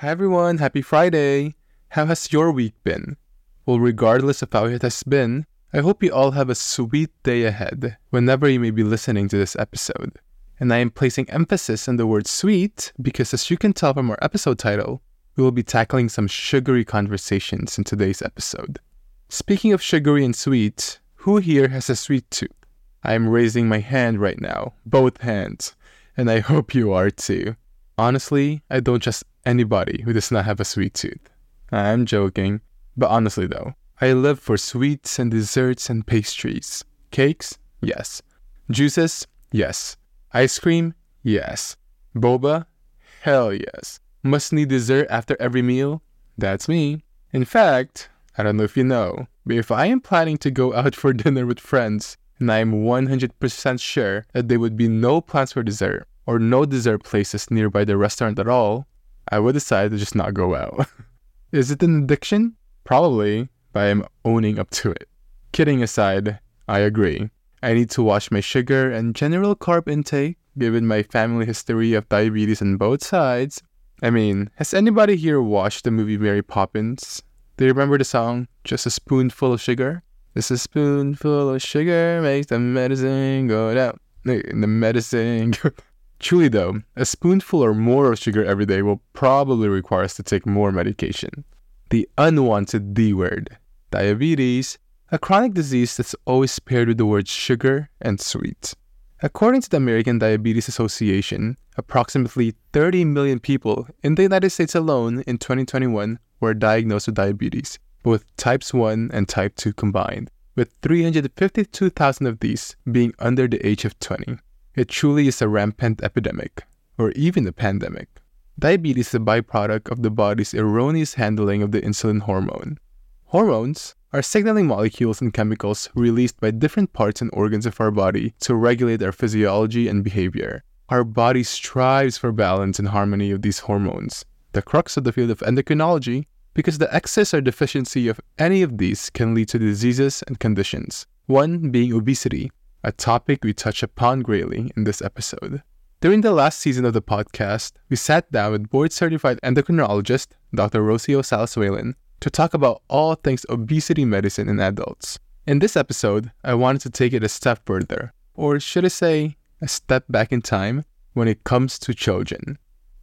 Hi everyone, happy Friday! How has your week been? Well, regardless of how it has been, I hope you all have a sweet day ahead whenever you may be listening to this episode. And I am placing emphasis on the word sweet because, as you can tell from our episode title, we will be tackling some sugary conversations in today's episode. Speaking of sugary and sweet, who here has a sweet tooth? I am raising my hand right now, both hands, and I hope you are too. Honestly, I don't trust anybody who does not have a sweet tooth. I'm joking, but honestly though, I live for sweets and desserts and pastries. Cakes? Yes. Juices? Yes. Ice cream? Yes. Boba? Hell yes. Must need dessert after every meal? That's me. In fact, I don't know if you know, but if I am planning to go out for dinner with friends, and I am 100% sure that there would be no plans for dessert or no dessert places nearby the restaurant at all, I would decide to just not go out. Is it an addiction? Probably, but I am owning up to it. Kidding aside, I agree. I need to watch my sugar and general carb intake given my family history of diabetes on both sides. I mean, has anybody here watched the movie Mary Poppins? Do you remember the song, Just a Spoonful of Sugar? Just a spoonful of sugar makes the medicine go down. The medicine Truly, though, a spoonful or more of sugar every day will probably require us to take more medication. The unwanted D word, diabetes, a chronic disease that's always paired with the words sugar and sweet. According to the American Diabetes Association, approximately 30 million people in the United States alone in 2021 were diagnosed with diabetes, both types 1 and type 2 combined, with 352,000 of these being under the age of 20. It truly is a rampant epidemic, or even a pandemic. Diabetes is a byproduct of the body's erroneous handling of the insulin hormone. Hormones are signaling molecules and chemicals released by different parts and organs of our body to regulate our physiology and behavior. Our body strives for balance and harmony of these hormones, the crux of the field of endocrinology, because the excess or deficiency of any of these can lead to diseases and conditions, one being obesity, a topic we touch upon greatly in this episode. During the last season of the podcast, we sat down with board certified endocrinologist Dr. Rocio Salas Whalen to talk about all things obesity medicine in adults. In this episode, I wanted to take it a step further, or should I say, a step back in time when it comes to children.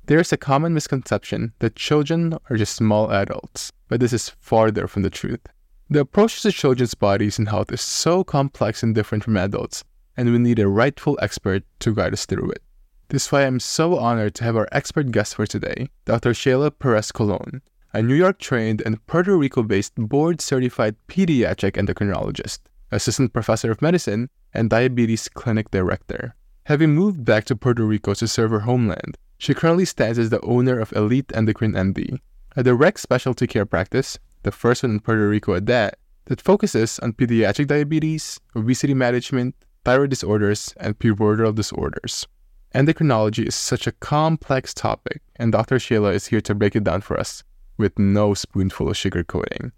There is a common misconception that children are just small adults, but this is farther from the truth. The approach to children's bodies and health is so complex and different from adults, and we need a rightful expert to guide us through it. This is why I'm so honored to have our expert guest for today, Dr. Sheila Perez Colon, a New York trained and Puerto Rico based board certified pediatric endocrinologist, assistant professor of medicine, and diabetes clinic director. Having moved back to Puerto Rico to serve her homeland, she currently stands as the owner of Elite Endocrine MD, a direct specialty care practice, the first one in Puerto Rico at that, that focuses on pediatric diabetes, obesity management, thyroid disorders, and pubertal disorders. Endocrinology is such a complex topic, and Dr. Sheila is here to break it down for us with no spoonful of sugarcoating.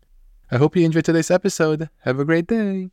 I hope you enjoyed today's episode. Have a great day.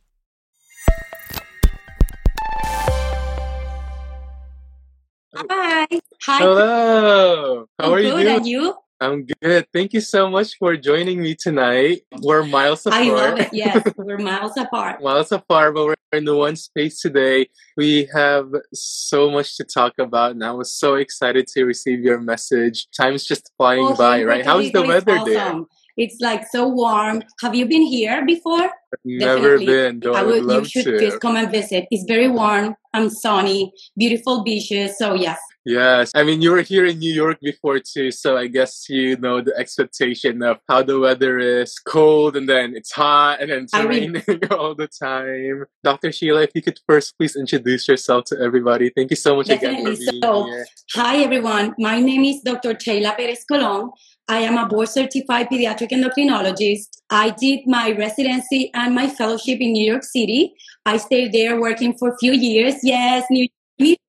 Hi. Hi. Hello. How I'm are you good, doing? and you? I'm good. Thank you so much for joining me tonight. We're miles apart. I love it. Yes, we're miles apart. miles apart, but we're in the one space today. We have so much to talk about, and I was so excited to receive your message. Time's just flying Oh, by, right? How's the weather there? It's like so warm. Have you been here before? Never Definitely. been, though I, I would would. You should to. just come and visit. It's very warm and sunny, beautiful beaches. So yes, Yes, I mean you were here in New York before too, so I guess you know the expectation of how the weather is cold and then it's hot and then it's I raining all the time. Dr. Sheila, if you could first please introduce yourself to everybody. Thank you so much again for Definitely. being So, here. Hi, everyone. My name is Dr. Sheila Perez Colon. I am a board certified pediatric endocrinologist. I did my residency and my fellowship in New York City. I stayed there working for a few years. Yes, New York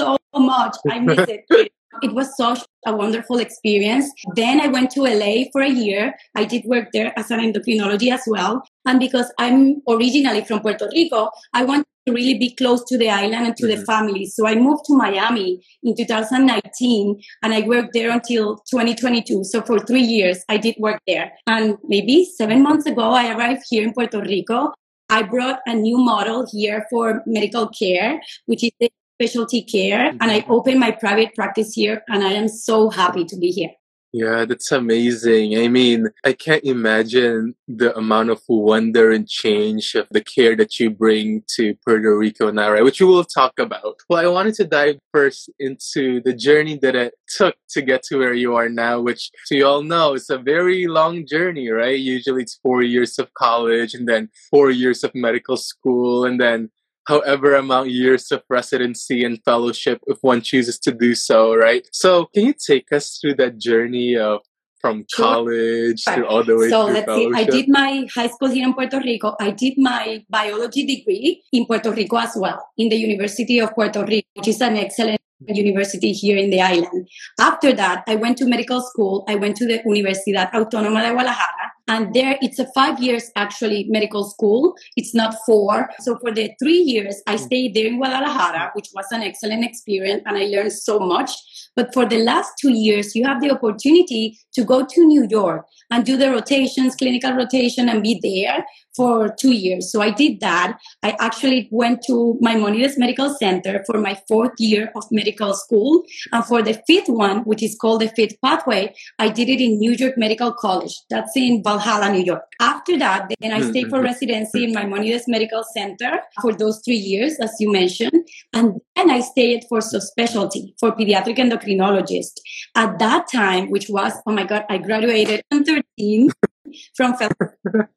so much. I miss it. It was such a wonderful experience. Then I went to LA for a year. I did work there as an endocrinology as well. And because I'm originally from Puerto Rico, I wanted to really be close to the island and to Mhm. the family. So I moved to Miami in 2019 and I worked there until 2022. So for three years, I did work there. And maybe seven months ago, I arrived here in Puerto Rico. I brought a new model here for medical care, which is the specialty care. And I mm-hmm. opened my private practice here and I am so happy to be here. Yeah, that's amazing. I mean, I can't imagine the amount of wonder and change of the care that you bring to Puerto Rico now, right? Which we will talk about. Well, I wanted to dive first into the journey that it took to get to where you are now, which, so you all know, it's a very long journey, right? Usually it's four years of college and then four years of medical school and then however amount years of residency and fellowship if one chooses to do so, right? So can you take us through that journey of from Sure. college to all the way so let's see. I did my high school here in Puerto Rico. I did my biology degree in Puerto Rico as well, in the University of Puerto Rico, which is an excellent university here in the island. After that, I went to medical school. I went to the Universidad Autónoma de Guadalajara. And there, it's a five years actually medical school. It's not four. So for the three years, I hmm. stayed there in Guadalajara, which was an excellent experience, and I learned so much. But for the last two years, you have the opportunity to go to New York and do the rotations, clinical rotation, and be there for two years. So I did that. I actually went to Maimonides Medical Center for my fourth year of medical school. And for the fifth one, which is called the fifth pathway, I did it in New York Medical College. That's in Valhalla, New York. After that, then I stayed for mm-hmm. residency in Maimonides Medical Center for those three years, as you mentioned. And then I stayed for subspecialty for pediatric endocrinologist. At that time, which was, oh my God, I graduated in 13 from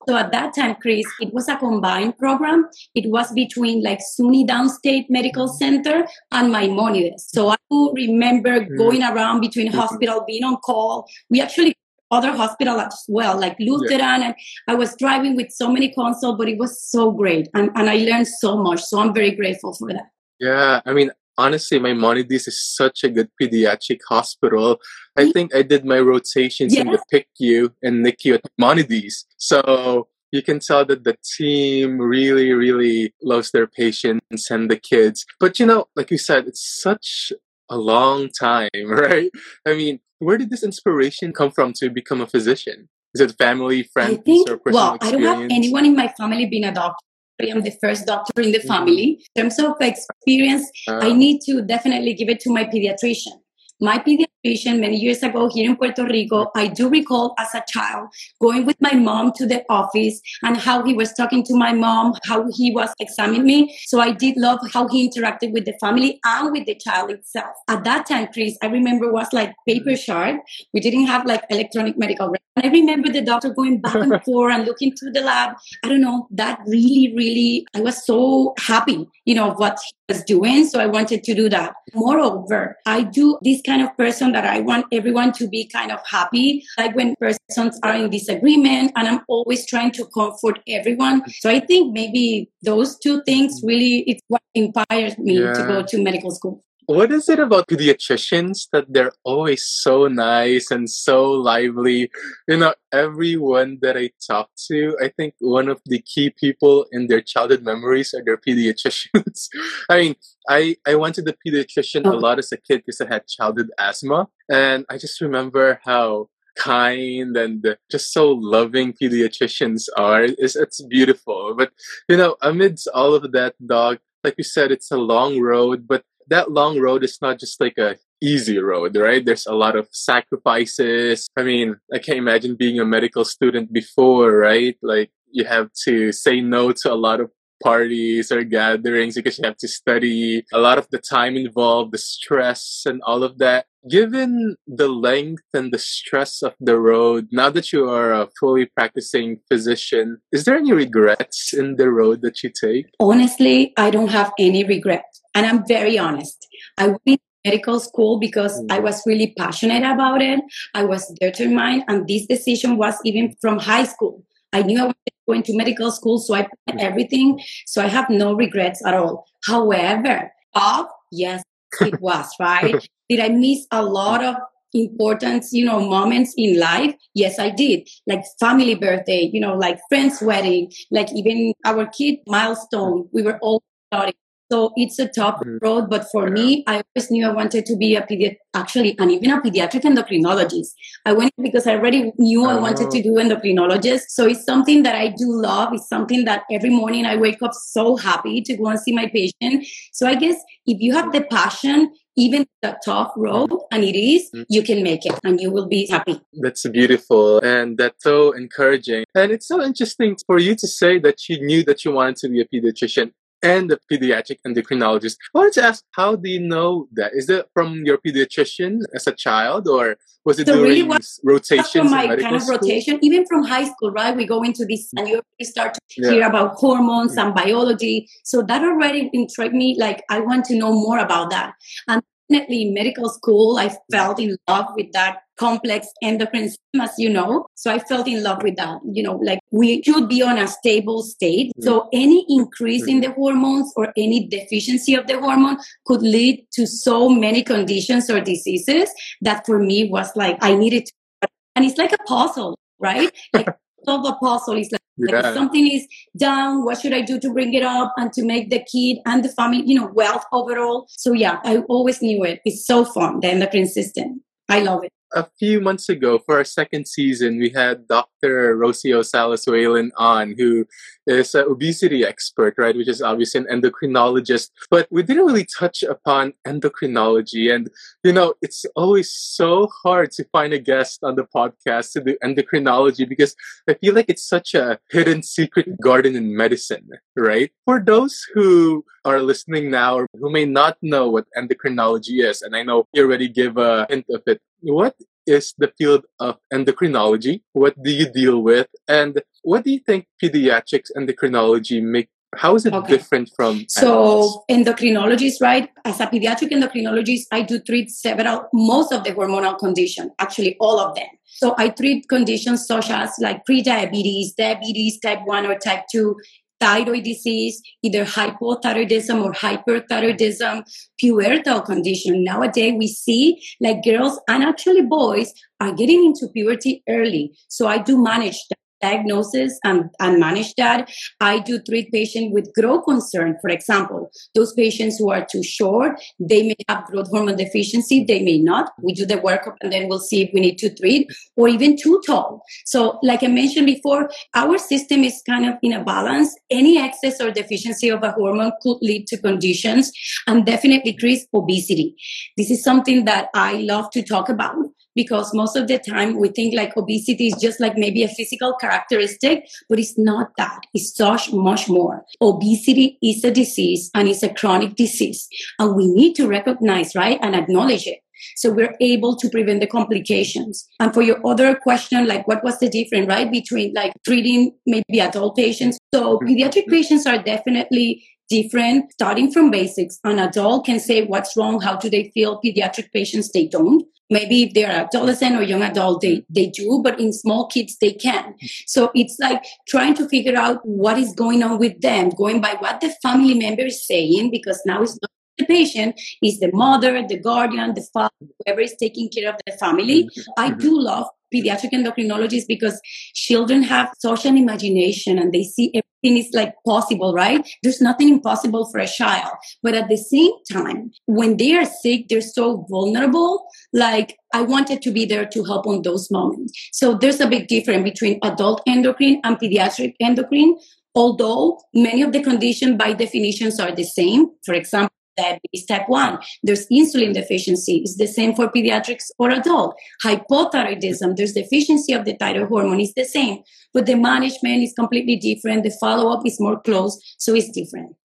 so at that time chris it was a combined program. It was between like suny downstate medical center and maimonides so i do remember mm-hmm. going around between hospital being on call. We actually other hospital as well like lutheran and i was driving with so many consults but it was so great. And, and i learned so much so i'm very grateful for that Yeah, I mean, honestly, Maimonides is such a good pediatric hospital. I think I did my rotations in the PICU and NICU at Maimonides. So you can tell that the team really, really loves their patients and the kids. But you know, like you said, it's such a long time, right? I mean, where did this inspiration come from to become a physician? Is it family, friends, I think, or personal well, I don't have anyone in my family being a doctor. I am the first doctor in the Mhm. family. In terms of experience, I Uh, need to definitely give it to my pediatrician. My pediatrician, many years ago here in Puerto Rico, I do recall as a child going with my mom to the office and how he was talking to my mom, how he was examining me. So I did love how he interacted with the family and with the child itself. At that time, Chris, I remember was like paper shard. We didn't have like electronic medical record. I remember the doctor going back and forth and looking through the lab. I don't know, that really, really, I was so happy, you know, what he was doing. So I wanted to do that. Moreover, I do this kind of person that I want everyone to be kind of happy, like when persons are in disagreement, and I'm always trying to comfort everyone. So I think maybe those two things really, it's what inspires me to go to medical school. What is it about pediatricians that they're always so nice and so lively? You know, everyone that I talk to, I think one of the key people in their childhood memories are their pediatricians. I mean, I, I went to the pediatrician a Oh. lot as a kid because I had childhood asthma. And I just remember how kind and just so loving pediatricians are. It's, it's beautiful. But, you know, amidst all of that, dog, like you said, it's a long road, but that long road is not just like a easy road, right? There's a lot of sacrifices. I mean, I can't imagine being a medical student before, right? Like you have to say no to a lot of parties or gatherings because you have to study a lot of the time involved the stress and all of that given the length and the stress of the road now that you are a fully practicing physician is there any regrets in the road that you take Honestly, I don't have any regret. And I'm very honest. I went to medical school because mm. I was really passionate about it. I was determined, and this decision was even from high school. I knew I was going to medical school, so I planned mm. everything. So I have no regrets at all. However, of yes, it was right. Did I miss a lot of important, you know, moments in life? Yes, I did. Like family birthday, you know, like friends' wedding, like even our kid milestone. We were all starting. So it's a tough Mhm. road, but for me, I always knew I wanted to be a pediatric, actually, and even a pediatric endocrinologist. I went because I already knew I wanted to Oh. do endocrinologist. So it's something that I do love. It's something that every morning I wake up so happy to go and see my patient. So I guess if you have the passion, even the tough road, and it is, Mhm. you can make it and you will be happy. That's beautiful and that's so encouraging. And it's so interesting for you to say that you knew that you wanted to be a pediatrician and the pediatric endocrinologist. I wanted to ask, how do you know that? Is it from your pediatrician as a child or was it So really during what- s- That's rotations my kind of school? rotation, even from high school, right? We go into this and you start to Yeah. hear about hormones mm. and biology. So that already intrigued me. Like I want to know more about that. And definitely medical school, I felt in love with that complex endocrine system, as you know. So I felt in love with that. You know, like we should be on a stable state. So mm-hmm. any increase in mm-hmm. the hormones or any deficiency of the hormone could lead to so many conditions or diseases that for me was like I needed to and it's like a puzzle, right? Like solve a puzzle. It's like, like if something is down, what should I do to bring it up and to make the kid and the family, you know, wealth overall? So yeah, I always knew it. It's so fun, the endocrine system. I love it. A few months ago for our second season, we had Dr. Rocio Salas Whalen on, who is an obesity expert, right? Which is obviously an endocrinologist. But we didn't really touch upon endocrinology. And, you know, it's always so hard to find a guest on the podcast to do endocrinology because I feel like it's such a hidden secret garden in medicine, right? For those who are listening now or who may not know what endocrinology is, and I know you already give a hint of it, what is the field of endocrinology? What do you deal with? And what do you think pediatrics endocrinology make? How is it Okay. different from? So endocrinologist, right? As a pediatric endocrinologist, I do treat several, most of the hormonal conditions, actually all of them. So I treat conditions such as like pre-diabetes, diabetes type 1 or type 2, thyroid disease, either hypothyroidism or hyperthyroidism, pubertal condition. Nowadays we see like girls and actually boys are getting into puberty early. So I do manage that diagnosis and, and manage that. I do treat patients with growth concern. For example, those patients who are too short, they may have growth hormone deficiency, they may not. We do the workup and then we'll see if we need to treat, or even too tall. So, like I mentioned before, our system is kind of in a balance. Any excess or deficiency of a hormone could lead to conditions and definitely increase obesity. This is something that I love to talk about because most of the time we think like obesity is just like maybe a physical characteristic, but it's not that. It's such much more. Obesity is a disease and it's a chronic disease. And we need to recognize, right, and acknowledge it. So we're able to prevent the complications. And for your other question, like what was the difference, right, between like treating maybe adult patients? So mm-hmm. pediatric patients are definitely different starting from basics. An adult can say what's wrong, how do they feel? Pediatric patients, they don't. Maybe if they're adolescent or young adult, they, they do, but in small kids, they can. So it's like trying to figure out what is going on with them, going by what the family member is saying, because now it's not the patient, it's the mother, the guardian, the father, whoever is taking care of the family. Mm-hmm. I mm-hmm. do love pediatric endocrinologists because children have such an imagination and they see everything is like possible, right? There's nothing impossible for a child. But at the same time, when they are sick, they're so vulnerable. Like I wanted to be there to help on those moments. So there's a big difference between adult endocrine and pediatric endocrine. Although many of the conditions by definitions are the same. For example, diabetes type 1. There's insulin deficiency. It's the same for pediatrics or adult. Hypothyroidism, there's deficiency of the thyroid hormone. It's the same. But the management is completely different. The follow-up is more close. So it's different.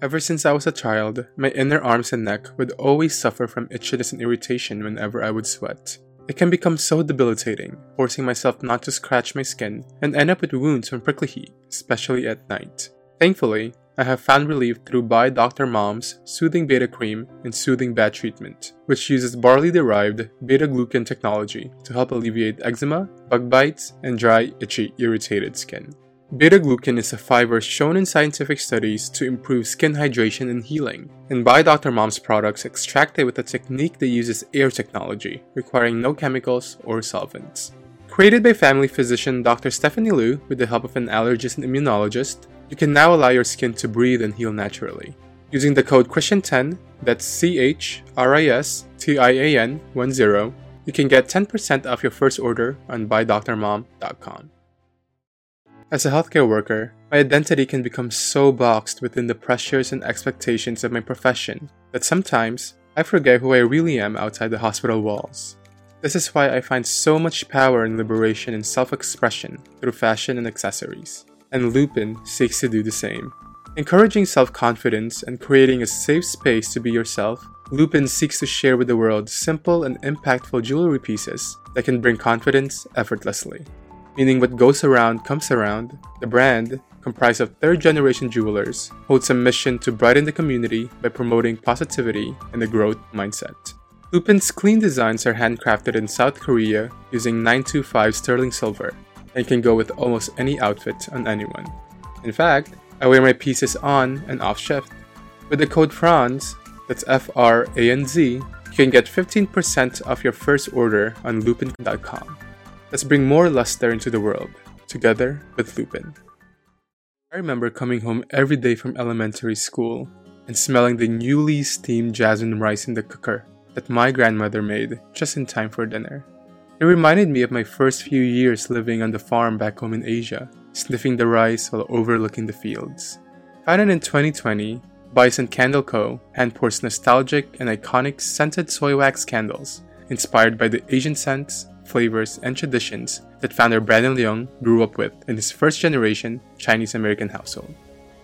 Ever since I was a child, my inner arms and neck would always suffer from itchiness and irritation whenever I would sweat. It can become so debilitating, forcing myself not to scratch my skin and end up with wounds from prickly heat, especially at night. Thankfully, I have found relief through Buy Dr. Mom's Soothing Beta Cream and Soothing Bath Treatment, which uses barley derived beta glucan technology to help alleviate eczema, bug bites, and dry, itchy, irritated skin. Beta glucan is a fiber shown in scientific studies to improve skin hydration and healing, and Buy Dr. Mom's products extracted with a technique that uses air technology, requiring no chemicals or solvents. Created by family physician Dr. Stephanie Liu with the help of an allergist and immunologist, you can now allow your skin to breathe and heal naturally. Using the code Christian10, that's C H R I S T I A N 10, you can get 10% off your first order on buydrmom.com. As a healthcare worker, my identity can become so boxed within the pressures and expectations of my profession that sometimes I forget who I really am outside the hospital walls. This is why I find so much power and liberation in self expression through fashion and accessories, and Lupin seeks to do the same. Encouraging self confidence and creating a safe space to be yourself, Lupin seeks to share with the world simple and impactful jewelry pieces that can bring confidence effortlessly meaning what goes around comes around, the brand, comprised of third generation jewelers, holds a mission to brighten the community by promoting positivity and a growth mindset. Lupin's clean designs are handcrafted in South Korea using 925 sterling silver and can go with almost any outfit on anyone. In fact, I wear my pieces on and off shift. With the code FRANZ, that's F R A N Z, you can get 15% off your first order on lupin.com. Let's bring more luster into the world, together with Lupin. I remember coming home every day from elementary school and smelling the newly steamed jasmine rice in the cooker that my grandmother made just in time for dinner. It reminded me of my first few years living on the farm back home in Asia, sniffing the rice while overlooking the fields. Founded in 2020, Baisun Candle Co. hand pours nostalgic and iconic scented soy wax candles inspired by the Asian scents flavors, and traditions that founder Brandon Leong grew up with in his first generation Chinese American household.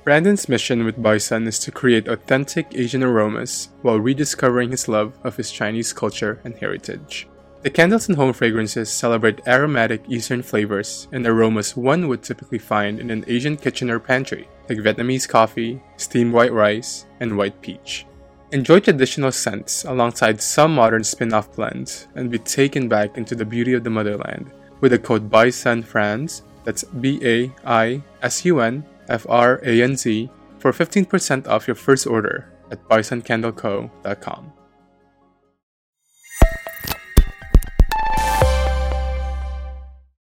Brandon's mission with Baisun is to create authentic Asian aromas while rediscovering his love of his Chinese culture and heritage. The candles and home fragrances celebrate aromatic Eastern flavors and aromas one would typically find in an Asian kitchen or pantry, like Vietnamese coffee, steamed white rice, and white peach. Enjoy traditional scents alongside some modern spin off blends and be taken back into the beauty of the motherland with the code BAISUNFRANZ, that's B A I S U N F R A N Z, for 15% off your first order at baisuncandleco.com.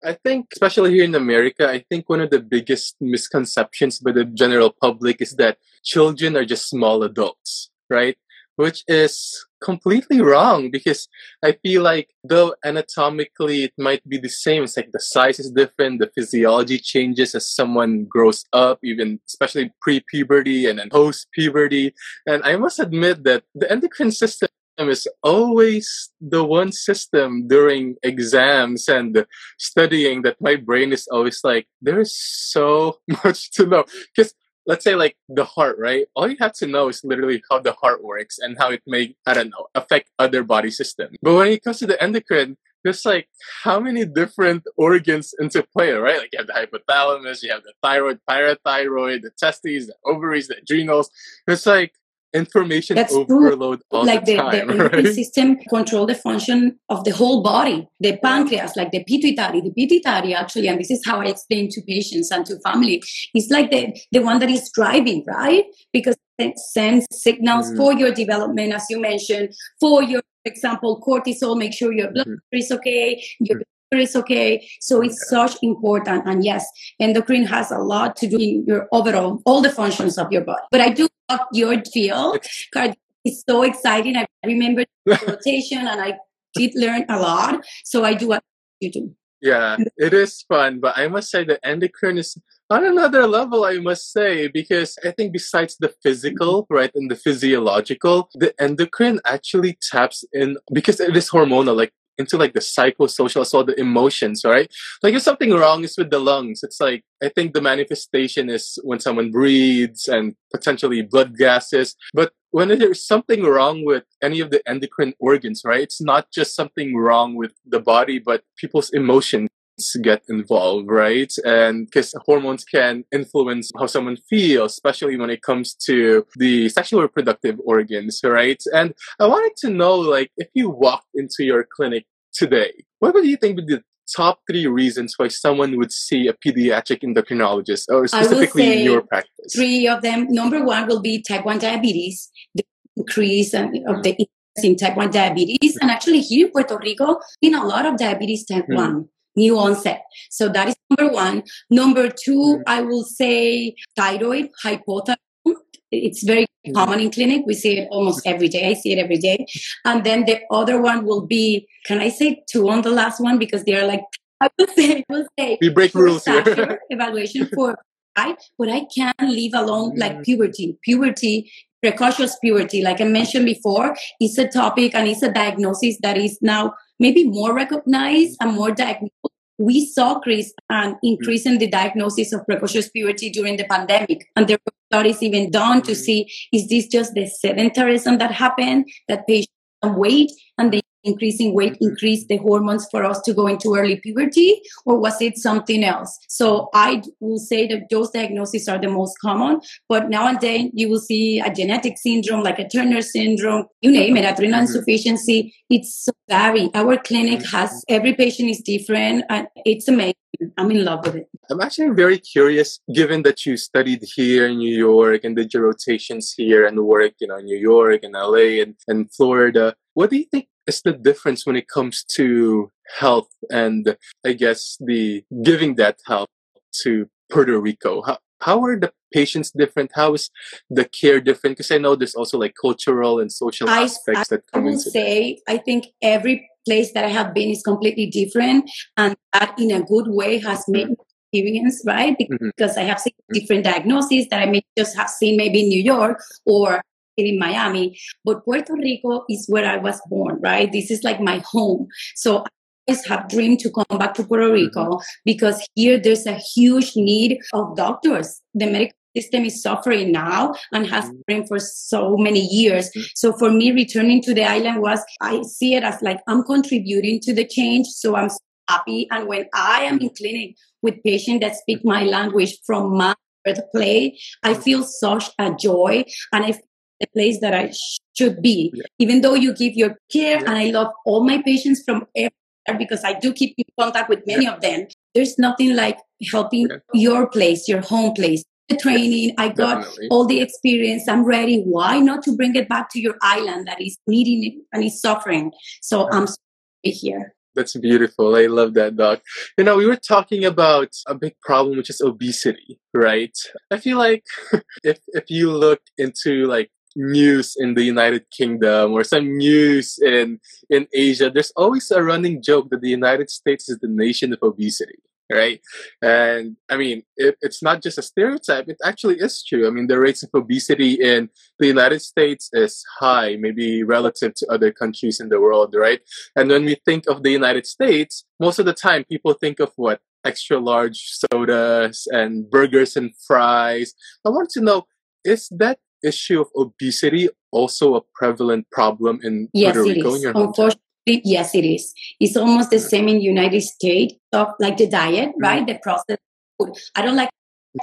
I think, especially here in America, I think one of the biggest misconceptions by the general public is that children are just small adults right? Which is completely wrong because I feel like though anatomically it might be the same, it's like the size is different, the physiology changes as someone grows up, even especially pre-puberty and then post-puberty. And I must admit that the endocrine system is always the one system during exams and studying that my brain is always like, there's so much to know. Because let's say like the heart, right? All you have to know is literally how the heart works and how it may, I don't know, affect other body systems. But when it comes to the endocrine, there's like how many different organs into play, right? Like you have the hypothalamus, you have the thyroid, parathyroid, the testes, the ovaries, the adrenals. It's like information That's overload all like the, the time. The right? system control the function of the whole body. The pancreas, like the pituitary. The pituitary actually, and this is how I explain to patients and to family, is like the, the one that is driving, right? Because it sends signals mm. for your development, as you mentioned, for your for example, cortisol, make sure your blood mm-hmm. is okay, your mm-hmm. Is okay. So it's such important. And yes, endocrine has a lot to do in your overall, all the functions of your body. But I do love your field. It's so exciting. I remember the rotation and I did learn a lot. So I do what you do. Yeah, it is fun, but I must say the endocrine is on another level, I must say, because I think besides the physical, mm-hmm. right, and the physiological, the endocrine actually taps in because it is hormonal, like into like the psychosocial well, the emotions, right? Like if something wrong is with the lungs, it's like I think the manifestation is when someone breathes and potentially blood gases. But when there's something wrong with any of the endocrine organs, right? It's not just something wrong with the body, but people's emotions get involved, right? And because hormones can influence how someone feels, especially when it comes to the sexual reproductive organs, right? And I wanted to know, like, if you walked into your clinic today, what would you think would be the top three reasons why someone would see a pediatric endocrinologist, or specifically in your practice? Three of them. Number one will be type 1 diabetes, the increase of the in type 1 diabetes. And actually, here in Puerto Rico, in a lot of diabetes type mm. 1 new onset. So that is number one. Number 2 Mm-hmm. I will say thyroid hypothyroid. It's very Mm-hmm. common in clinic. We see it almost every day. I see it every day. And then the other one will be, can I say two on the last one? Because they are like, I will say, I will say, We break rules here. evaluation for right, but I can't leave alone Mm. like puberty. Puberty, precocious puberty, like I mentioned before, is a topic and it's a diagnosis that is now maybe more recognized and more diagnosed. We saw, Chris, an increase in the diagnosis of precocious puberty during the pandemic. And there were studies even done to Mm. see is this just the sedentarism that happened, that patients weight and the increasing weight increased the hormones for us to go into early puberty or was it something else so i will say that those diagnoses are the most common but now and then you will see a genetic syndrome like a turner syndrome you name it adrenal Mhm. insufficiency it's so varied our clinic Mhm. has every patient is different and it's amazing i'm in love with it I'm actually very curious, given that you studied here in New York and did your rotations here and work, you know, in New York and LA and, and Florida. What do you think is the difference when it comes to health and I guess the giving that help to Puerto Rico? How, how are the patients different? How is the care different? Because I know there's also like cultural and social I- aspects that I come will into that. say, I think every place that I have been is completely different, and that in a good way has made me experience, right? Mhm. Because I have seen different diagnoses that I may just have seen maybe in New York or in Miami, but Puerto Rico is where I was born, right? This is like my home. So I always have dreamed to come back to Puerto Rico because here there's a huge need of doctors. The medical system is suffering now and has Mhm. been for so many years. Mhm. So for me, returning to the island was, I see it as like I'm contributing to the change. So I'm so happy. And when I am in clinic with patients that speak my language from my birthplace, I feel such a joy and I the place that I sh- should be. Yeah. Even though you give your care, Yeah. and I love all my patients from everywhere because I do keep in contact with many of them. There's nothing like helping Yeah. your place, your home place. The training, I got Definitely. all the experience. I'm ready. Why not to bring it back to your island that is needing it and is suffering? So I'm here. That's beautiful. I love that, Doc. You know, we were talking about a big problem, which is obesity, right? I feel like if if you look into like news in the United Kingdom or some news in in Asia, there's always a running joke that the United States is the nation of obesity, right? And I mean, it, it's not just a stereotype; it actually is true. I mean, the rates of obesity in the United States is high, maybe relative to other countries in the world, right? And when we think of the United States, most of the time people think of what? Extra large sodas and burgers and fries. I want to know is that issue of obesity also a prevalent problem in Yes, Puerto it Rico? is. In your? Unfortunately, yes, it is. It's almost the same in United States of like the diet, Mm. right? The processed food. I don't like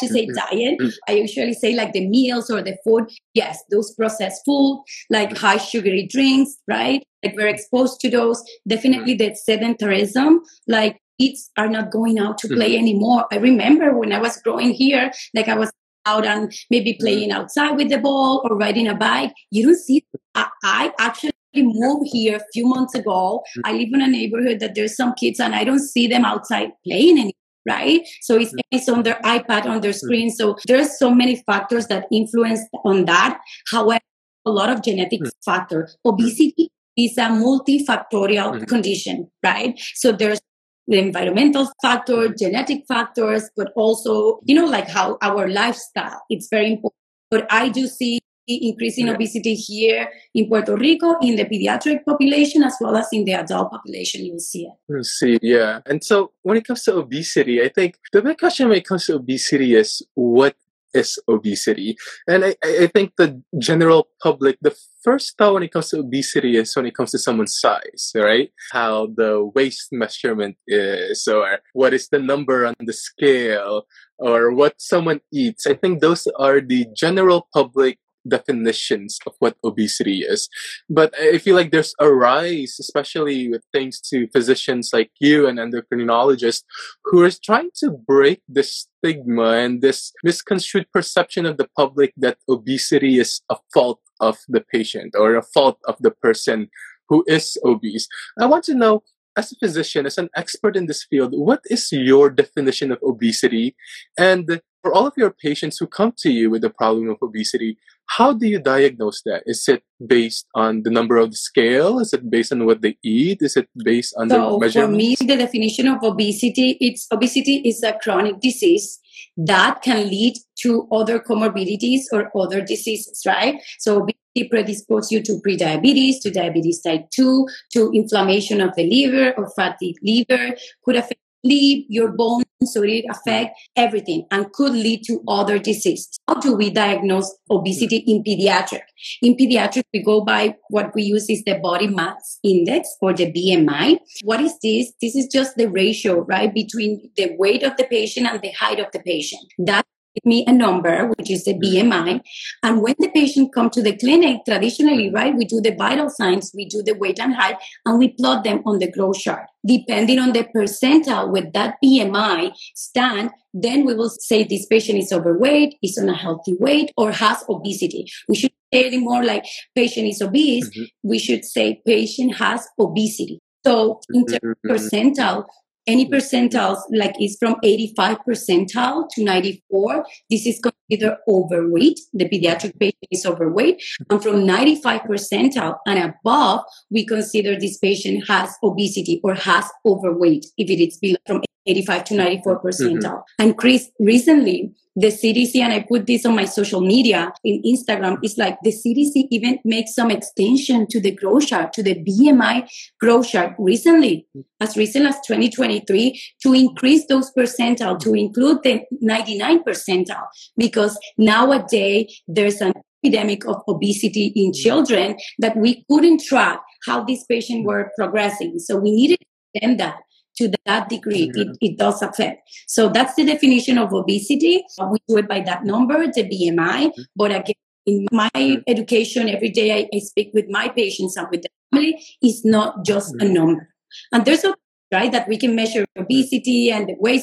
to say Mhm. diet. Mm. I usually say like the meals or the food. Yes, those processed food, like high sugary drinks, right? Like we're exposed to those. Definitely the sedentarism, like kids are not going out to play anymore. I remember when I was growing here, like I was out and maybe playing outside with the ball or riding a bike. You don't see. I, I actually moved here a few months ago. Mm. I live in a neighborhood that there's some kids and I don't see them outside playing anymore. Right, so it's, mm. it's on their iPad, on their mm. screen. So there's so many factors that influence on that. However, a lot of genetic factor. Obesity is a multifactorial condition, right? So there's the environmental factor, mm-hmm. genetic factors, but also, you know, like how our lifestyle, it's very important. But I do see increasing Yeah. obesity here in Puerto Rico in the pediatric population as well as in the adult population. You'll see it. Let's see, yeah. And so when it comes to obesity, I think the big question when it comes to obesity is what is obesity? And I, I think the general public, the first thought when it comes to obesity is when it comes to someone's size, right? How the waist measurement is, or what is the number on the scale, or what someone eats. I think those are the general public definitions of what obesity is. But I feel like there's a rise, especially with thanks to physicians like you and endocrinologists, who are trying to break this stigma and this misconstrued perception of the public that obesity is a fault of the patient or a fault of the person who is obese. I want to know as a physician, as an expert in this field, what is your definition of obesity? And for all of your patients who come to you with the problem of obesity, how do you diagnose that? Is it based on the number of the scale? Is it based on what they eat? Is it based on so the for me, the definition of obesity, it's obesity is a chronic disease that can lead to other comorbidities or other diseases, right? So obesity predisposes you to prediabetes, to diabetes type 2, to inflammation of the liver or fatty liver, could affect sleep, your bones, so it affect everything and could lead to other diseases. How do we diagnose obesity mm. in pediatric? In pediatric, we go by what we use is the body mass index or the BMI. What is this? This is just the ratio, right, between the weight of the patient and the height of the patient. That me a number, which is the BMI. And when the patient come to the clinic, traditionally, right, we do the vital signs, we do the weight and height, and we plot them on the growth chart. Depending on the percentile with that BMI stand, then we will say this patient is overweight, is on a healthy weight, or has obesity. We should say anymore like patient is obese. Mm-hmm. We should say patient has obesity. So in terms of percentile, any percentiles like is from 85 percentile to 94 this is considered overweight. The pediatric patient is overweight. And from 95 percentile and above we consider this patient has obesity or has overweight if it is below from 85 to 94 percentile mm-hmm. and chris recently the CDC, and I put this on my social media in Instagram, is like the CDC even makes some extension to the growth chart, to the BMI growth chart recently, mm-hmm. as recent as 2023, to increase those percentile, to mm-hmm. include the 99 percentile, because nowadays there's an epidemic of obesity in mm-hmm. children that we couldn't track how these patients were progressing. So we needed to extend that to that degree mm-hmm. it, it does affect so that's the definition of obesity we do it by that number the bmi mm-hmm. but again in my mm-hmm. education every day I, I, speak with my patients and with the family is not just a mm-hmm. number and there's a right that we can measure obesity and the weight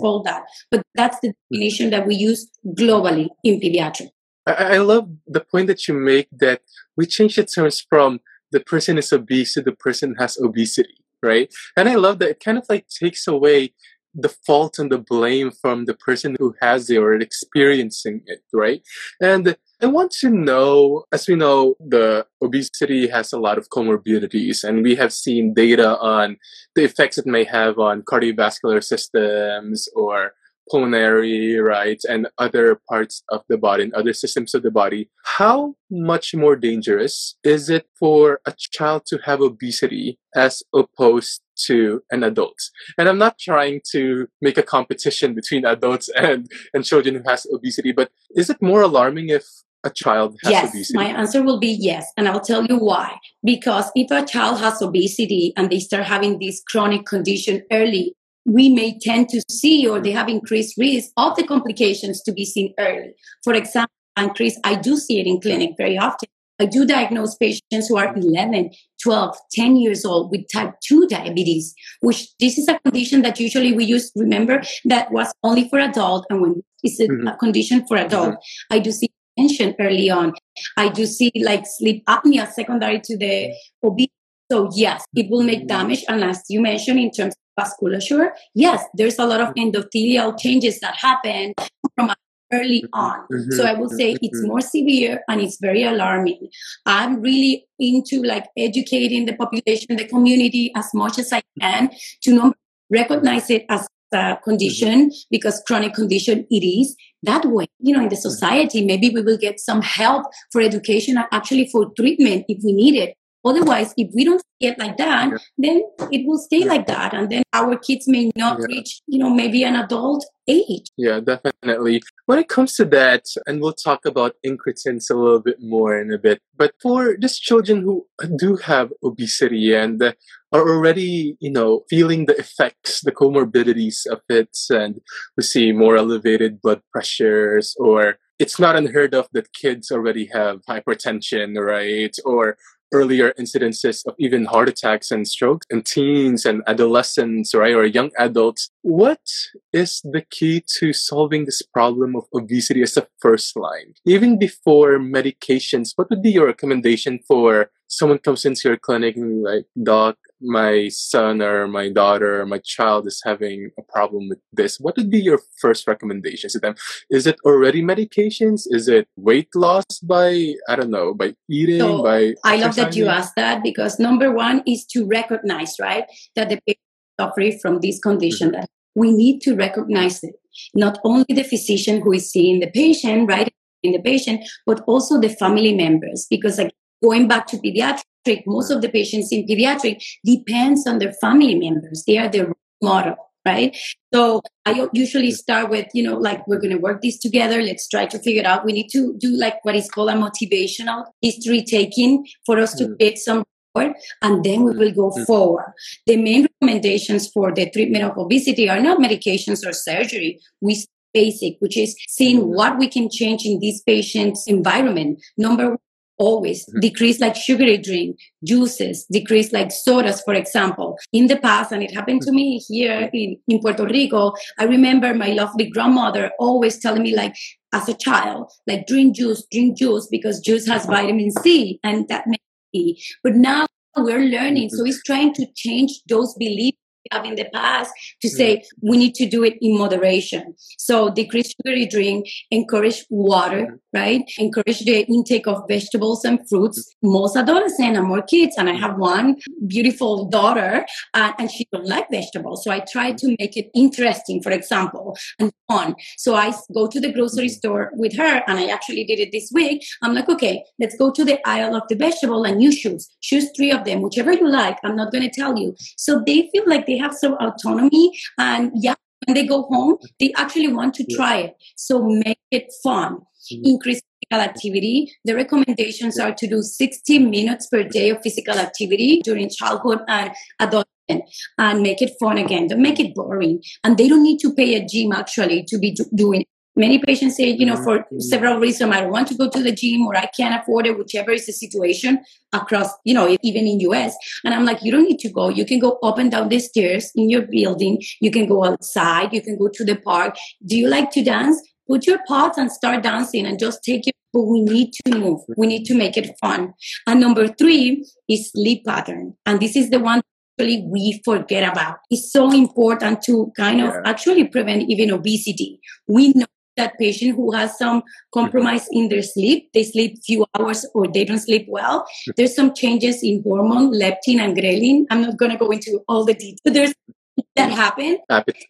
all that but that's the definition that we use globally in pediatrics I love the point that you make that we change the terms from the person is obese to the person has obesity right? And I love that it kind of like takes away the fault and the blame from the person who has it or experiencing it, right? And I want to know, as we know, the obesity has a lot of comorbidities, and we have seen data on the effects it may have on cardiovascular systems or pulmonary, right, and other parts of the body and other systems of the body, how much more dangerous is it for a child to have obesity as opposed to an adult? And I'm not trying to make a competition between adults and, and children who has obesity, but is it more alarming if a child has yes, obesity? my answer will be yes. And I'll tell you why. Because if a child has obesity and they start having this chronic condition early, we may tend to see or they have increased risk of the complications to be seen early. For example, increase, I do see it in clinic very often. I do diagnose patients who are 11, 12, 10 years old with type 2 diabetes, which this is a condition that usually we used to remember that was only for adult. And when it's a, mm-hmm. a condition for adult, mm-hmm. I do see tension early on. I do see like sleep apnea secondary to the obesity. So yes, it will make damage. And as you mentioned, in terms of vasculature, yes, there's a lot of endothelial changes that happen from early mm-hmm. on. Mm-hmm. So I would say mm-hmm. it's more severe and it's very alarming. I'm really into like educating the population, the community as much as I can to not recognize it as a condition because chronic condition it is that way you know in the society maybe we will get some help for education and actually for treatment if we need it Otherwise, if we don't see it like that, then it will stay like that. And then our kids may not reach, you know, maybe an adult age. Yeah, definitely. When it comes to that, and we'll talk about incretins a little bit more in a bit, but for just children who do have obesity and are already, you know, feeling the effects, the comorbidities of it, and we see more elevated blood pressures or it's not unheard of that kids already have hypertension, right? Or earlier incidences of even heart attacks and strokes in teens and adolescents, right, or young adults. What is the key to solving this problem of obesity as a first line? Even before medications, what would be your recommendation for someone comes into your clinic and like, doc, my son or my daughter or my child is having a problem with this, what would be your first recommendations to them? Is it already medications? Is it weight loss by, I don't know, by eating, So, by I love that you asked that because number one is to recognize, right, that the patient is suffering from this condition. Mm-hmm. That we need to recognize it. Not only the physician who is seeing the patient, right, in the patient, but also the family members. Because like going back to pediatric, most of the patients in pediatric depends on their family members. They are their model, right? So I usually start with, you know, like we're going to work this together. Let's try to figure it out. We need to do like what is called a motivational history taking for us to Mm. get some and then we will go Mm. forward. The main recommendations for the treatment of obesity are not medications or surgery. We basic, which is seeing Mm. what we can change in this patient's environment. Number one, always Mhm. decrease like sugary drink, juices, decrease like sodas, for example. In the past, and it happened to mm-hmm. me here in, in Puerto Rico, I remember my lovely grandmother always telling me like, as a child, like drink juice, drink juice because juice has uh-huh. vitamin C and that may be But now we're learning. So mm-hmm. it's trying to change those beliefs we have in the past to say mm-hmm. we need to do it in moderation. So decrease sugary drink, encourage water, right? Encourage the intake of vegetables and fruits. Most adolescents and more kids, and I have one beautiful daughter, uh, and she don't like vegetables. So I try to make it interesting, for example, and fun. So I go to the grocery store with her, and I actually did it this week. I'm like, okay, let's go to the aisle of the vegetable and you choose. Choose three of them, whichever you like. I'm not going to tell you. So they feel like they have some autonomy, and yeah, when they go home, they actually want to try it. So make it fun. Mhm. Increase physical activity. The recommendations are to do 60 minutes per day of physical activity during childhood and adolescent and make it fun again. Don't make it boring. And they don't need to pay a gym actually to be do- doing it. Many patients say, you know, for Mhm. several reasons, I don't want to go to the gym or I can't afford it, whichever is the situation across, you know, even in US. And I'm like, you don't need to go. You can go up and down the stairs in your building. You can go outside. You can go to the park. Do you like to dance? Put your pots and start dancing and just take it. But we need to move. We need to make it fun. And number three is sleep pattern. And this is the one actually we forget about. It's so important to kind of Yeah. actually prevent even obesity. We know that patient who has some compromise in their sleep, they sleep few hours or they don't sleep well. There's some changes in hormone, leptin and ghrelin. I'm not going to go into all the details. There's that happen.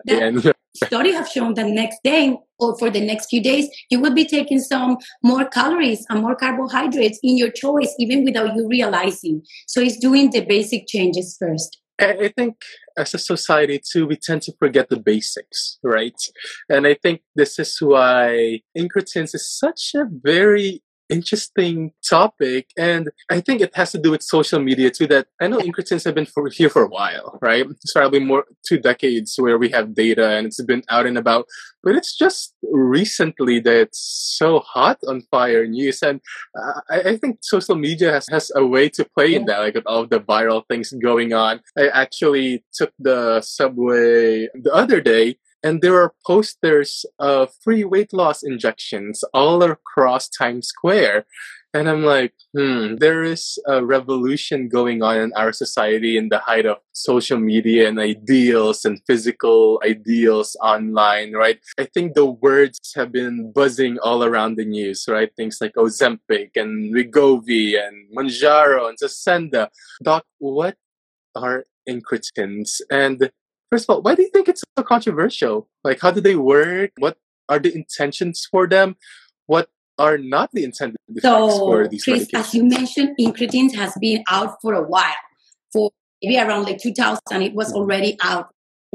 That- Study have shown that next day or for the next few days, you will be taking some more calories and more carbohydrates in your choice, even without you realizing. So it's doing the basic changes first. I I think as a society too, we tend to forget the basics, right? And I think this is why incretins is such a very interesting topic. And I think it has to do with social media too, that I know incretins have been for, here for a while, right? It's probably more two decades where we have data and it's been out and about. But it's just recently that it's so hot on fire news. And uh, I, I think social media has, has a way to play in that, like with all the viral things going on. I actually took the subway the other day and there are posters of free weight loss injections all across Times Square. And I'm like, hmm, there is a revolution going on in our society in the height of social media and ideals and physical ideals online, right? I think the words have been buzzing all around the news, right? Things like Ozempic and Wegovy and Mounjaro and Saxenda. Doc, what are incretins? And first of all, why do you think it's so controversial? Like, how do they work? What are the intentions for them? What are not the intended effects for these Chris, medications? as you mentioned, incretins has been out for a while. For maybe around like 2000, it was Mhm. already out.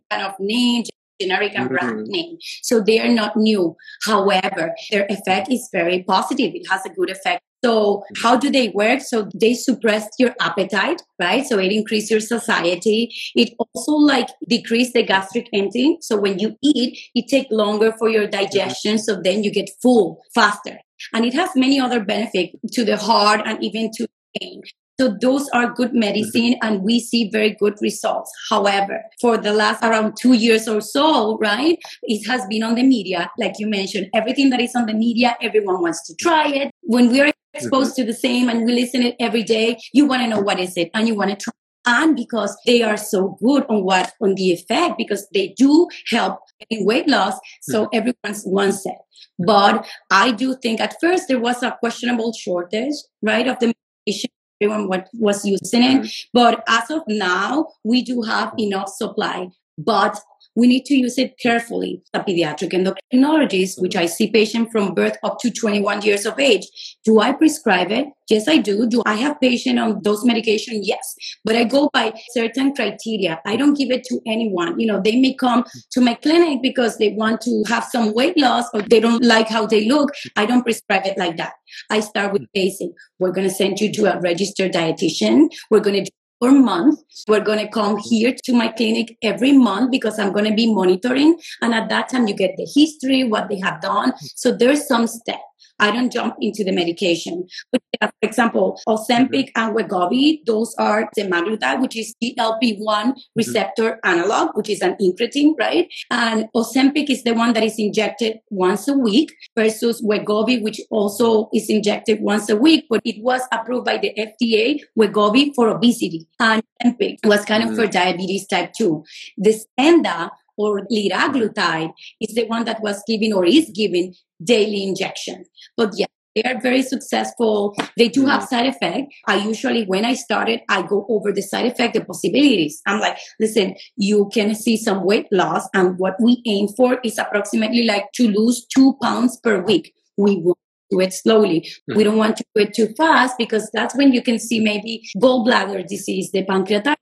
Kind of name, generic and brand Mhm. name. So they are not new. However, their effect is very positive. It has a good effect. So how do they work? So they suppress your appetite, right? So it increases your satiety. It also like decrease the gastric emptying. So when you eat, it take longer for your digestion. So then you get full faster. And it has many other benefits to the heart and even to pain. So those are good medicine and we see very good results. However, for the last around two years or so, right, it has been on the media. Like you mentioned, everything that is on the media, everyone wants to try it. When we are exposed to the same and we listen it every day, you want to know what is it and you want to try. and because they are so good on what on the effect because they do help in weight loss so mm-hmm. everyone wants it but i do think at first there was a questionable shortage right of the medication everyone what was using it mm-hmm. but as of now we do have enough supply but we need to use it carefully. A pediatric endocrinologist, which I see patients from birth up to 21 years of age. Do I prescribe it? Yes, I do. Do I have patient on those medication? Yes. But I go by certain criteria. I don't give it to anyone. You know, they may come to my clinic because they want to have some weight loss or they don't like how they look. I don't prescribe it like that. I start with basic. We're going to send you to a registered dietitian. We're going to do per month. We're going to come here to my clinic every month because I'm going to be monitoring. And at that time, you get the history, what they have done. So there's some steps. I don't jump into the medication. But for example, Ozempic mm-hmm. and Wegovy, those are semaglutide, which is GLP-1 mm-hmm. receptor mm-hmm. analog, which is an incretin, right? And Ozempic is the one that is injected once a week versus Wegovy, which also is injected once a week, but it was approved by the FDA, Wegovy for obesity. And Ozempic was kind of mm-hmm. for diabetes type 2. The Saxenda or liraglutide is the one that was given or is given daily injection. But yeah, they are very successful. They do have side effect. I usually, when I started, I go over the side effect, the possibilities. I'm like, listen, you can see some weight loss. And what we aim for is approximately like to lose two pounds per week. We want to do it slowly. Mm-hmm. We don't want to do it too fast because that's when you can see maybe gallbladder disease, the pancreatitis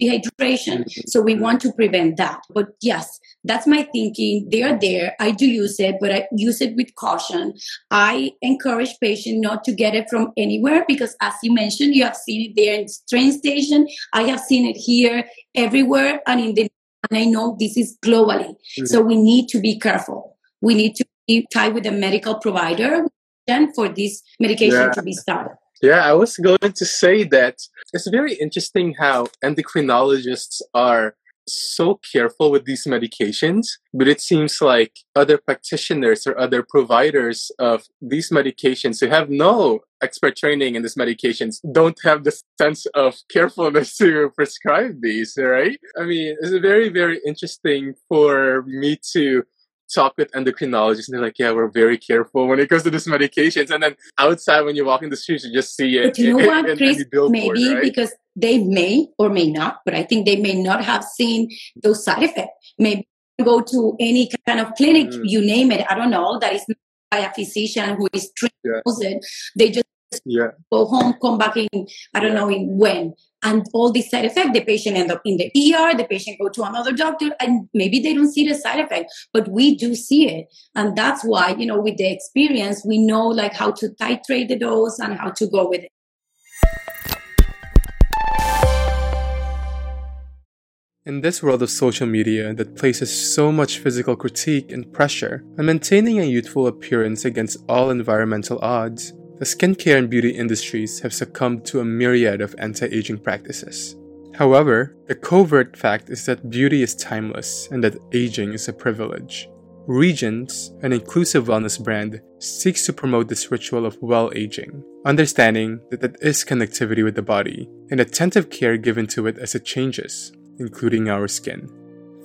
dehydration. Mm-hmm. So we want to prevent that. But yes, that's my thinking. They are there. I do use it, but I use it with caution. I encourage patients not to get it from anywhere because as you mentioned, you have seen it there in the train station. I have seen it here everywhere and in the and I know this is globally. Mm-hmm. So we need to be careful. We need to be tied with a medical provider then for this medication yeah. to be started. Yeah, I was going to say that it's very interesting how endocrinologists are so careful with these medications, but it seems like other practitioners or other providers of these medications who have no expert training in these medications don't have the sense of carefulness to prescribe these, right? I mean, it's very, very interesting for me to talk with endocrinologists and they're like, yeah, we're very careful when it comes to these medications. And then outside, when you walk in the streets, you just see it. But you know what, Chris? maybe right? because they may or may not, but I think they may not have seen those side effects. Maybe go to any kind of clinic, mm. you name it. I don't know. That is by a physician who is trained. Yeah. They just yeah. go home, come back in, I don't yeah. know in when. And all these side effects, the patient end up in the ER, the patient go to another doctor, and maybe they don't see the side effect, but we do see it. And that's why, you know, with the experience, we know like how to titrate the dose and how to go with it. In this world of social media that places so much physical critique and pressure on maintaining a youthful appearance against all environmental odds, the skincare and beauty industries have succumbed to a myriad of anti aging practices. However, the covert fact is that beauty is timeless and that aging is a privilege. Regence, an inclusive wellness brand, seeks to promote this ritual of well aging, understanding that it is connectivity with the body and attentive care given to it as it changes, including our skin.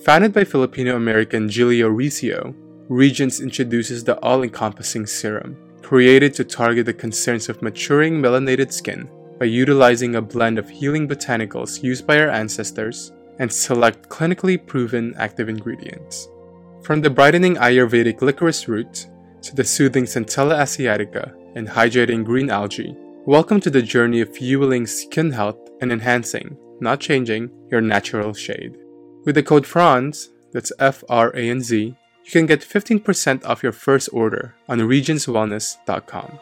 Founded by Filipino American Giulio Riccio, Regence introduces the all encompassing serum, created to target the concerns of maturing melanated skin by utilizing a blend of healing botanicals used by our ancestors and select clinically proven active ingredients. From the brightening Ayurvedic licorice root to the soothing Centella asiatica and hydrating green algae, welcome to the journey of fueling skin health and enhancing, not changing, your natural shade. With the code FRANZ, that's F R A N Z, you can get 15% off your first order on regencewellness.com.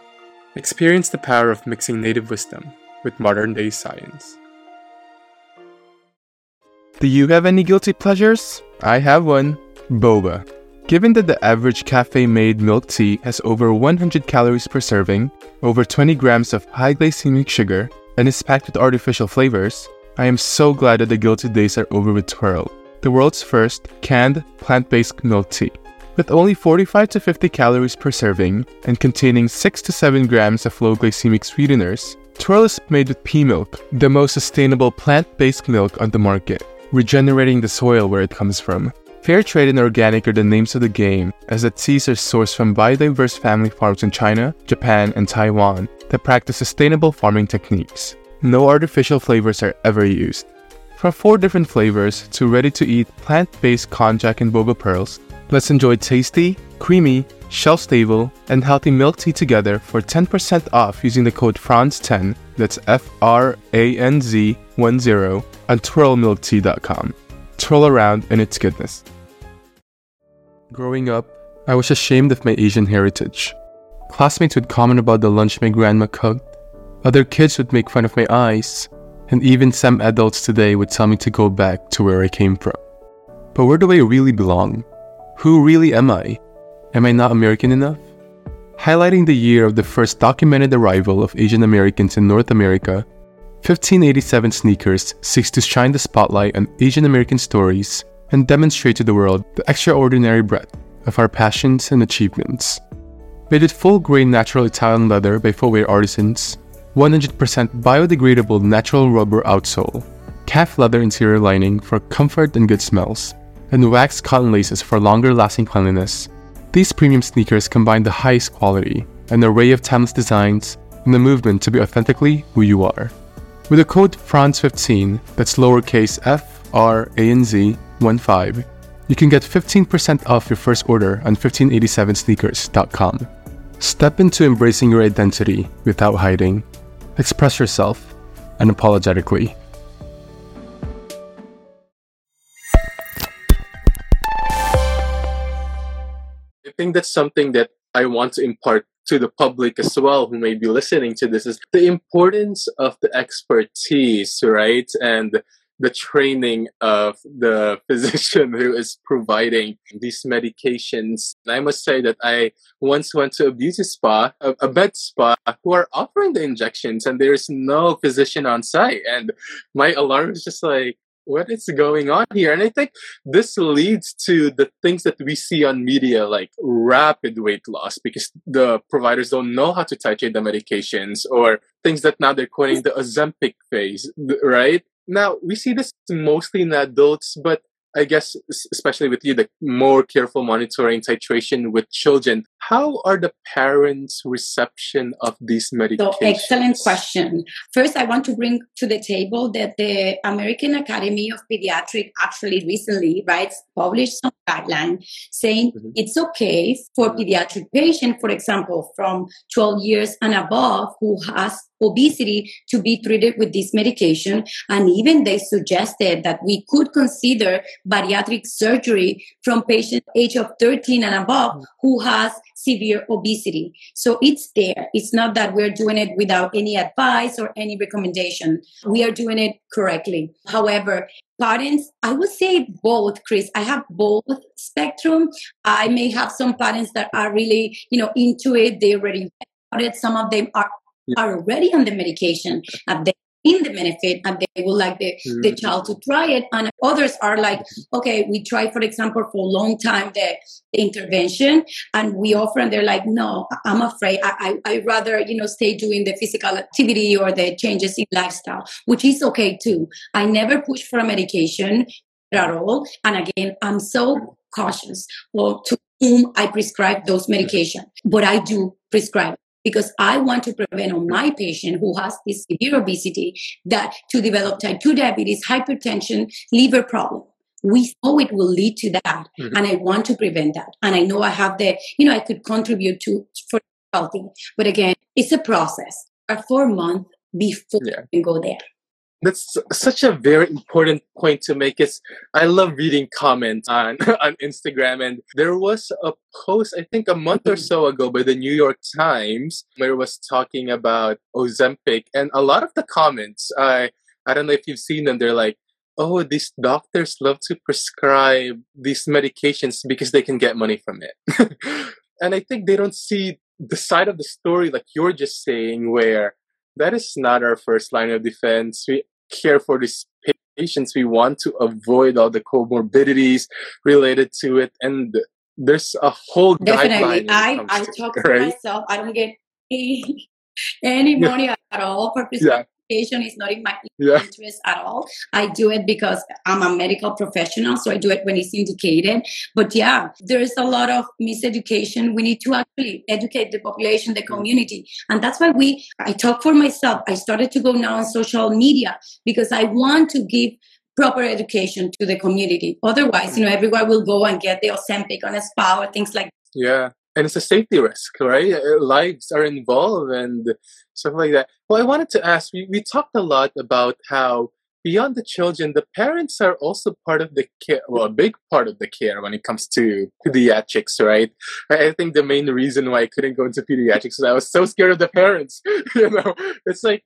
Experience the power of mixing native wisdom with modern day science. Do you have any guilty pleasures? I have one boba. Given that the average cafe made milk tea has over 100 calories per serving, over 20 grams of high glycemic sugar, and is packed with artificial flavors, I am so glad that the guilty days are over with Twirl the world's first canned plant based milk tea. With only 45 to 50 calories per serving and containing 6 to 7 grams of low glycemic sweeteners, Twirl is made with pea milk, the most sustainable plant based milk on the market, regenerating the soil where it comes from. Fair trade and organic are the names of the game, as the teas are sourced from biodiverse family farms in China, Japan, and Taiwan that practice sustainable farming techniques. No artificial flavors are ever used. From four different flavors to ready to eat plant based konjac and boba pearls, let's enjoy tasty, creamy, shelf stable, and healthy milk tea together for 10% off using the code FRANZ10, that's F R A N Z 10, on twirlmilktea.com. Twirl around in its goodness. Growing up, I was ashamed of my Asian heritage. Classmates would comment about the lunch my grandma cooked, other kids would make fun of my eyes, and even some adults today would tell me to go back to where I came from. But where do I really belong? Who really am I? Am I not American enough? Highlighting the year of the first documented arrival of Asian Americans in North America, 1587 Sneakers seeks to shine the spotlight on Asian American stories and demonstrate to the world the extraordinary breadth of our passions and achievements. Made with full grain natural Italian leather by footwear artisans, 100% biodegradable natural rubber outsole, calf leather interior lining for comfort and good smells, and waxed cotton laces for longer lasting cleanliness, these premium sneakers combine the highest quality, an array of timeless designs, and the movement to be authentically who you are. With the code FRANZ15, that's lowercase f r a n z 15, you can get 15% off your first order on 1587sneakers.com. Step into embracing your identity without hiding. Express yourself unapologetically. I think that's something that I want to impart to the public as well who may be listening to this is the importance of the expertise, right? And the training of the physician who is providing these medications. And I must say that I once went to a beauty spa, a, a med spa, who are offering the injections, and there's no physician on site. And my alarm is just like, what is going on here? And I think this leads to the things that we see on media, like rapid weight loss, because the providers don't know how to titrate the medications, or things that now they're calling the Ozempic face, right? Now, we see this mostly in adults, but I guess, especially with you, the more careful monitoring titration with children. How are the parents' reception of these medications? So, excellent question. First, I want to bring to the table that the American Academy of Pediatric actually recently, right, published some guideline saying mm-hmm. it's okay for mm-hmm. pediatric patient, for example, from 12 years and above, who has obesity to be treated with this medication. And even they suggested that we could consider bariatric surgery from patients age of 13 and above who has severe obesity. So it's there. It's not that we're doing it without any advice or any recommendation. We are doing it correctly. However, parents, I would say both, Chris. I have both spectrum. I may have some parents that are really, you know, into it. They already it. Some of them are are already on the medication and they in the benefit and they would like the, mm-hmm. the child to try it. And others are like okay we try for example for a long time the, the intervention and we offer and they're like no i'm afraid I, I i rather you know stay doing the physical activity or the changes in lifestyle which is okay too. I never push for a medication at all. And again i'm so cautious well to whom i prescribe those medication but i do prescribe because I want to prevent on my patient who has this severe obesity that to develop type 2 diabetes, hypertension, liver problem. We know it will lead to that. Mm-hmm. And I want to prevent that. And I know I have the, you know, I could contribute to for healthy. But again, it's a process. A four month before yeah. you go there that's such a very important point to make is i love reading comments on on instagram and there was a post i think a month or so ago by the new york times where it was talking about ozempic and a lot of the comments i i don't know if you've seen them they're like oh these doctors love to prescribe these medications because they can get money from it and i think they don't see the side of the story like you're just saying where that is not our first line of defense. We care for these patients. We want to avoid all the comorbidities related to it. And there's a whole Definitely. guideline. I, I to- talk for right? myself. I don't get any, Yeah. money at all for presentation. It's not in my yeah, interest at all. I do it because I'm a medical professional, so I do it when it's indicated. But yeah, there's a lot of miseducation. We need to actually educate the population, the community. And that's why we I talk for myself. I started to go now on social media because I want to give proper education to the community. Otherwise, you know, everyone will go and get the Ozempic on a spa or things like yeah. And it's a safety risk, right? Uh, Lives are involved and stuff like that. Well, I wanted to ask we, we talked a lot about how beyond the children, the parents are also part of the care, well, a big part of the care when it comes to pediatrics, right? I, I think the main reason why I couldn't go into pediatrics is I was so scared of the parents. you know, it's like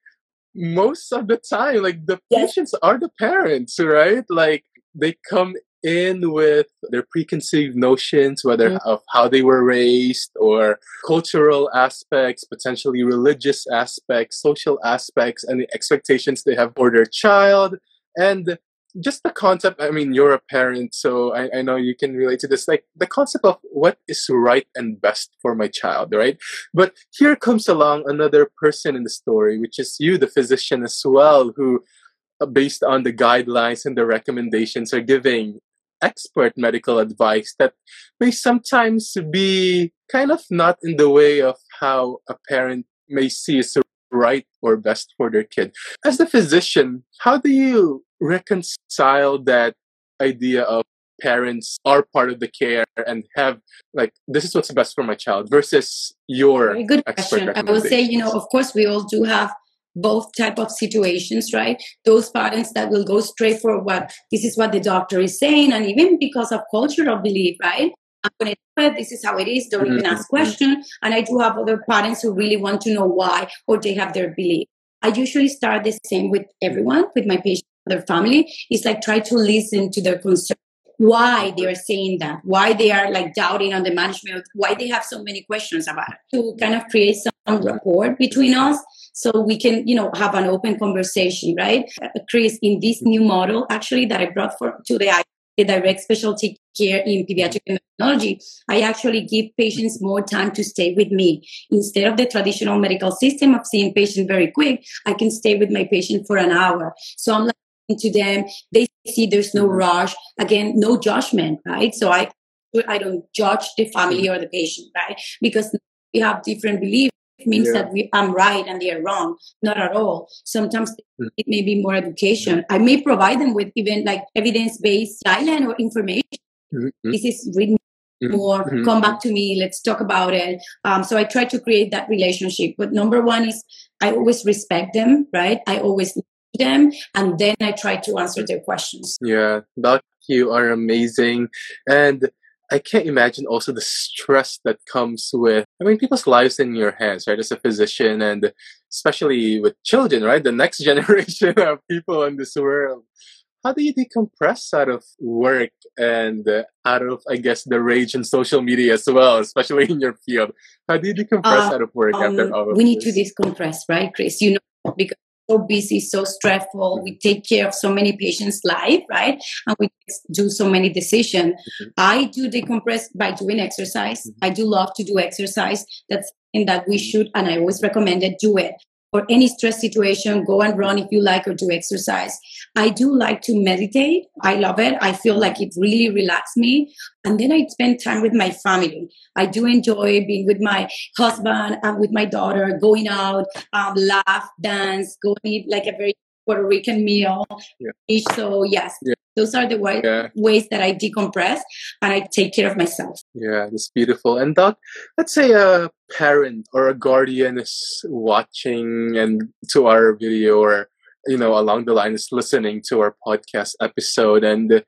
most of the time, like the Yes. patients are the parents, right? Like they come in with their preconceived notions, whether Mm. of how they were raised or cultural aspects, potentially religious aspects, social aspects, and the expectations they have for their child. And just the concept, I mean, you're a parent, so I, I know you can relate to this. Like the concept of what is right and best for my child, right? But here comes along another person in the story, which is you, the physician as well, who, uh, based on the guidelines and the recommendations, are giving expert medical advice that may sometimes be kind of not in the way of how a parent may see is right or best for their kid. As the physician, how do you reconcile that idea of parents are part of the care and have like this is what's best for my child versus your Very good expert question. I would say, you know, of course, we all do have both type of situations, right? Those parents that will go straight for what this is what the doctor is saying, and even because of cultural belief, right? I'm going to do it. This is how it is. Don't even ask Mhm. questions. And I do have other parents who really want to know why, or they have their belief. I usually start the same with everyone, with my patient, their family. It's like try to listen to their concern why they are saying that, why they are like doubting on the management, why they have so many questions about it, to kind of create some rapport between us so we can, you know, have an open conversation, right? Chris, in this new model actually that I brought for to the the direct specialty care in pediatric endocrinology, I actually give patients more time to stay with me. Instead of the traditional medical system of seeing patient very quick, I can stay with my patient for an hour. So I'm like to them, they see there's no Mhm. rush. Again, no judgment, right? So I I don't judge the family or the patient, right? Because we have different beliefs. Means Yeah. that we, I'm right and they're wrong. Not at all. Sometimes Mm. it may be more education. I may provide them with even like evidence-based guideline or information. Mhm. This is written Mhm. more. Mhm. Come back to me. Let's talk about it. Um, so I try to create that relationship. But number one is I always respect them, right? I always listen to them, and then I try to answer their questions. Yeah, Doc, you are amazing. And I can't imagine also the stress that comes with, I mean, people's lives in your hands, right? As a physician, and especially with children, right? The next generation of people in this world. How do you decompress out of work and uh, out of, I guess, the rage in social media as well, especially in your field? How do you decompress Uh, out of work after Um, all of we need to decompress, right, Chris? You know, because so busy, so stressful. We take care of so many patients' life, right? And we do so many decisions. Mhm. I do decompress by doing exercise. Mhm. I do love to do exercise. That's something that we should, and I always recommend it, do it. For any stress situation, go and run if you like or do exercise. I do like to meditate. I love it. I feel like it really relaxes me. And then I spend time with my family. I do enjoy being with my husband and with my daughter, going out, um, laugh, dance, go eat like a very Puerto Rican meal. Yeah. So yes, Yeah. Those are the way, Yeah. ways that I decompress and I take care of myself. Yeah, that's beautiful. And Doc, let's say a parent or a guardian is watching and to our video or you know along the line is listening to our podcast episode and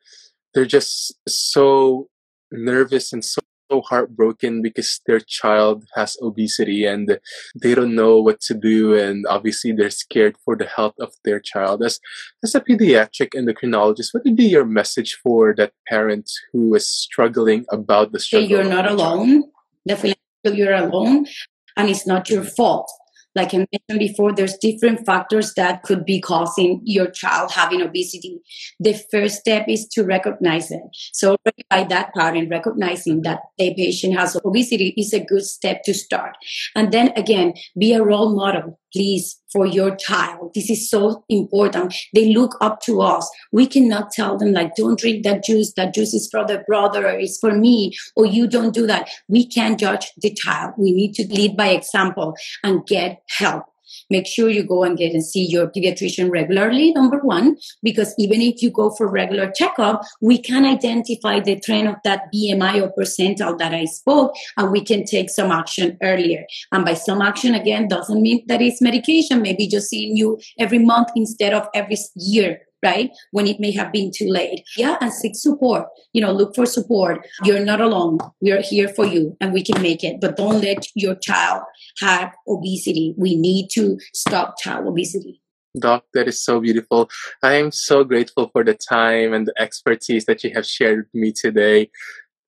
they're just so nervous and so heartbroken because their child has obesity and they don't know what to do and obviously they're scared for the health of their child as as a pediatric endocrinologist what would be your message for that parent who is struggling about the Hey, struggle you're not alone. Definitely you're alone and it's not your fault. Like I mentioned before, there's different factors that could be causing your child having obesity. The first step is to recognize it. So by that parent recognizing that the patient has obesity is a good step to start. And then again, be a role model, please, for your child. This is so important. They look up to us. We cannot tell them like, don't drink that juice. That juice is for the brother or it's for me, or you don't do that. We can't judge the child. We need to lead by example and get help make sure you go and get and see your pediatrician regularly number one because even if you go for regular checkup we can identify the trend of that bmi or percentile that i spoke and we can take some action earlier. And by some action again doesn't mean that it's medication. Maybe just seeing you every month instead of every year right? When it may have been too late. Yeah, and seek support. You know, look for support. You're not alone. We are here for you and we can make it. But don't let your child have obesity. We need to stop child obesity. Doc, that is so beautiful. I am so grateful for the time and the expertise that you have shared with me today.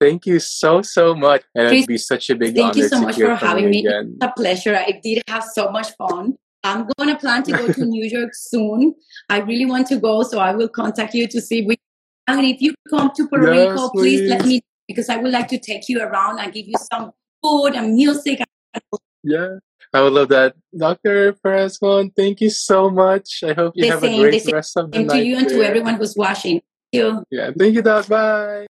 Thank you so so much, and it'd be such a big thank honor. Thank you so much for having me. Again. It's a pleasure. I did have so much fun. I'm going to plan to go to New York soon. I really want to go, so I will contact you to see. If we, and if you come to Puerto yes, Rico, please. please let me because I would like to take you around and give you some food and music. Yeah, I would love that, Doctor Perez. Thank you so much. I hope you the have same, a great rest of the night. to you and to everyone who's watching. Thank you. Yeah, thank you, Doc. Bye.